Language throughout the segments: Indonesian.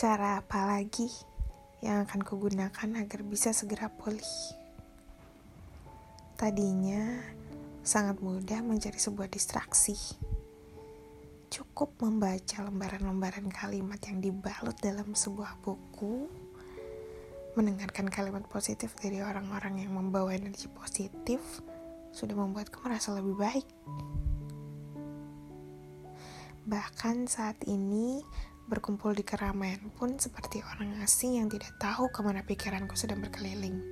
Cara apa lagi yang akan kugunakan agar bisa segera pulih? Tadinya sangat mudah mencari sebuah distraksi. Cukup membaca lembaran-lembaran kalimat yang dibalut dalam sebuah buku, mendengarkan kalimat positif dari orang-orang yang membawa energi positif, sudah membuatku merasa lebih baik. Bahkan saat ini, berkumpul di keramaian pun seperti orang asing yang tidak tahu ke mana pikiranku sedang berkeliling.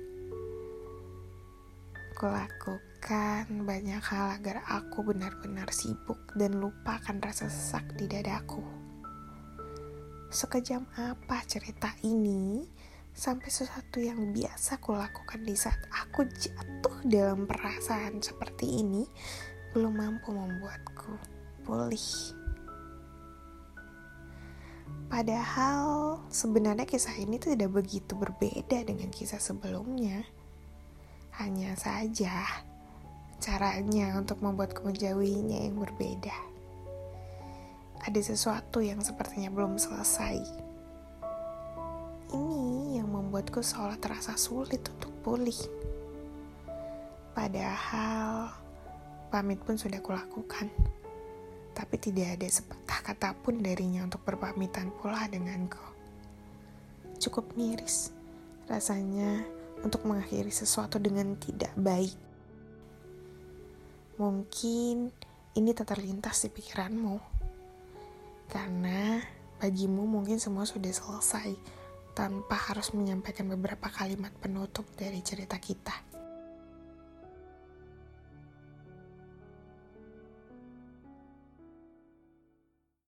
Kulakukan banyak hal agar aku benar-benar sibuk dan lupakan rasa sesak di dadaku. Sekejam apa cerita ini sampai sesuatu yang biasa kulakukan di saat aku jatuh dalam perasaan seperti ini belum mampu membuatku pulih. Padahal sebenarnya kisah ini tidak begitu berbeda dengan kisah sebelumnya. Hanya saja caranya untuk membuatku menjauhinya yang berbeda. Ada sesuatu yang sepertinya belum selesai. Ini yang membuatku seolah terasa sulit untuk pulih. Padahal pamit pun sudah kulakukan tapi tidak ada sepatah kata pun darinya untuk berpamitan pula denganku. Cukup miris rasanya untuk mengakhiri sesuatu dengan tidak baik. Mungkin ini tak terlintas di pikiranmu, karena bagimu mungkin semua sudah selesai tanpa harus menyampaikan beberapa kalimat penutup dari cerita kita.